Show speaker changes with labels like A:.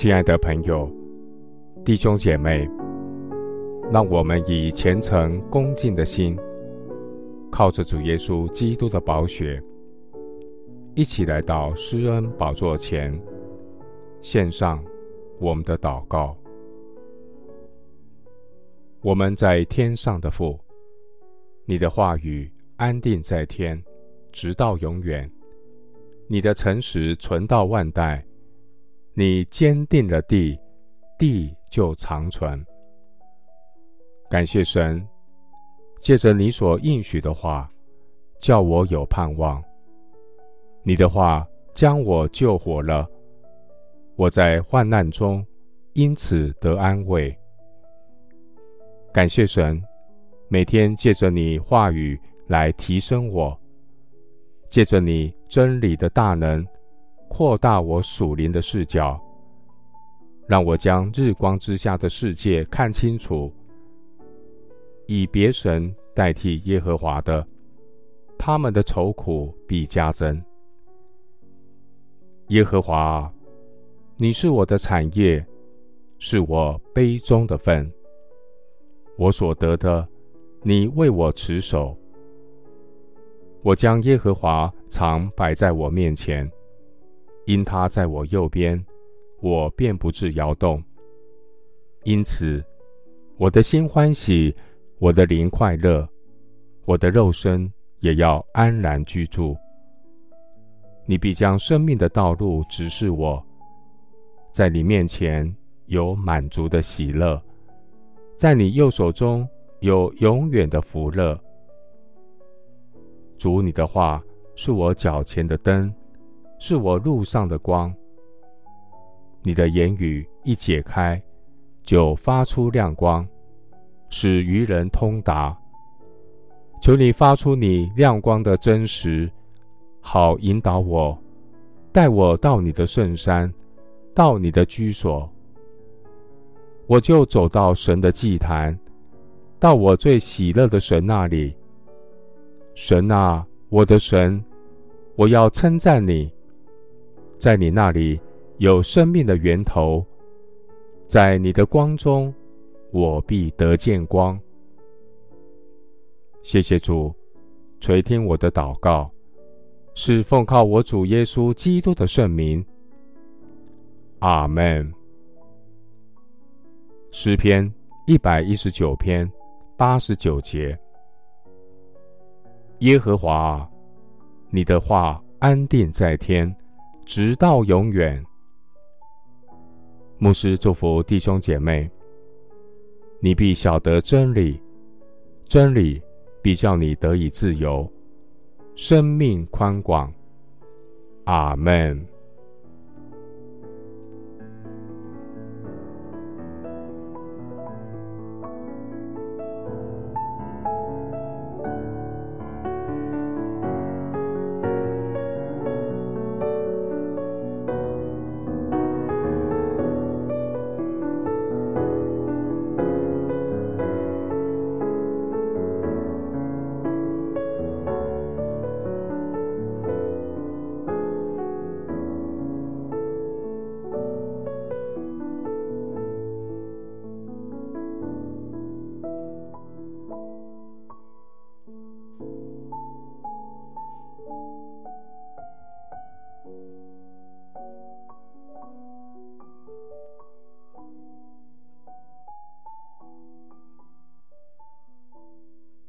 A: 亲爱的朋友、弟兄姐妹，让我们以虔诚恭敬的心，靠着主耶稣基督的宝血，一起来到施恩宝座前，献上我们的祷告。我们在天上的父，你的话语安定在天，直到永远；你的诚实存到万代。你坚定了地，地就长存。感谢神，借着你所应许的话，叫我有盼望。你的话将我救活了，我在患难中因此得安慰。感谢神，每天借着你话语来提升我，借着你真理的大能。扩大我属灵的视角，让我将日光之下的世界看清楚。以别神代替耶和华的，他们的愁苦必加增。耶和华，你是我的产业，是我杯中的分。我所得的，你为我持守。我将耶和华常摆在我面前。因他在我右边，我便不致摇动。因此，我的心欢喜，我的灵快乐，我的肉身也要安然居住。你必将生命的道路指示我，在你面前有满足的喜乐，在你右手中有永远的福乐。主，你的话是我脚前的灯。是我路上的光。你的言语一解开，就发出亮光，使愚人通达。求你发出你亮光的真实，好引导我，带我到你的圣山，到你的居所。我就走到神的祭坛，到我最喜乐的神那里。神啊，我的神，我要称赞你。在你那里有生命的源头，在你的光中，我必得见光。谢谢主垂听我的祷告，是奉靠我主耶稣基督的圣名。阿门。诗篇一百一十九篇八十九节：耶和华，你的话安定在天。直到永远。牧师祝福弟兄姐妹，你必晓得真理，真理必叫你得以自由，生命宽广。阿门。